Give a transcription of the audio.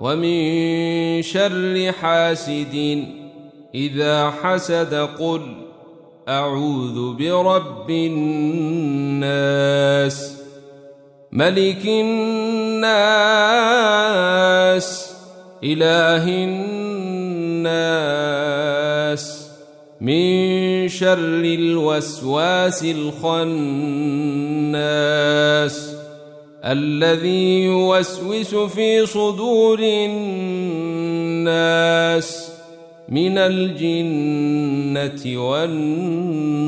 ومن شر حاسد إذا حسد قل أعوذ برب الناس ملك الناس إله الناس من شر الوسواس الخناس الذي يوسوس في صدور الناس من الجنة والناس.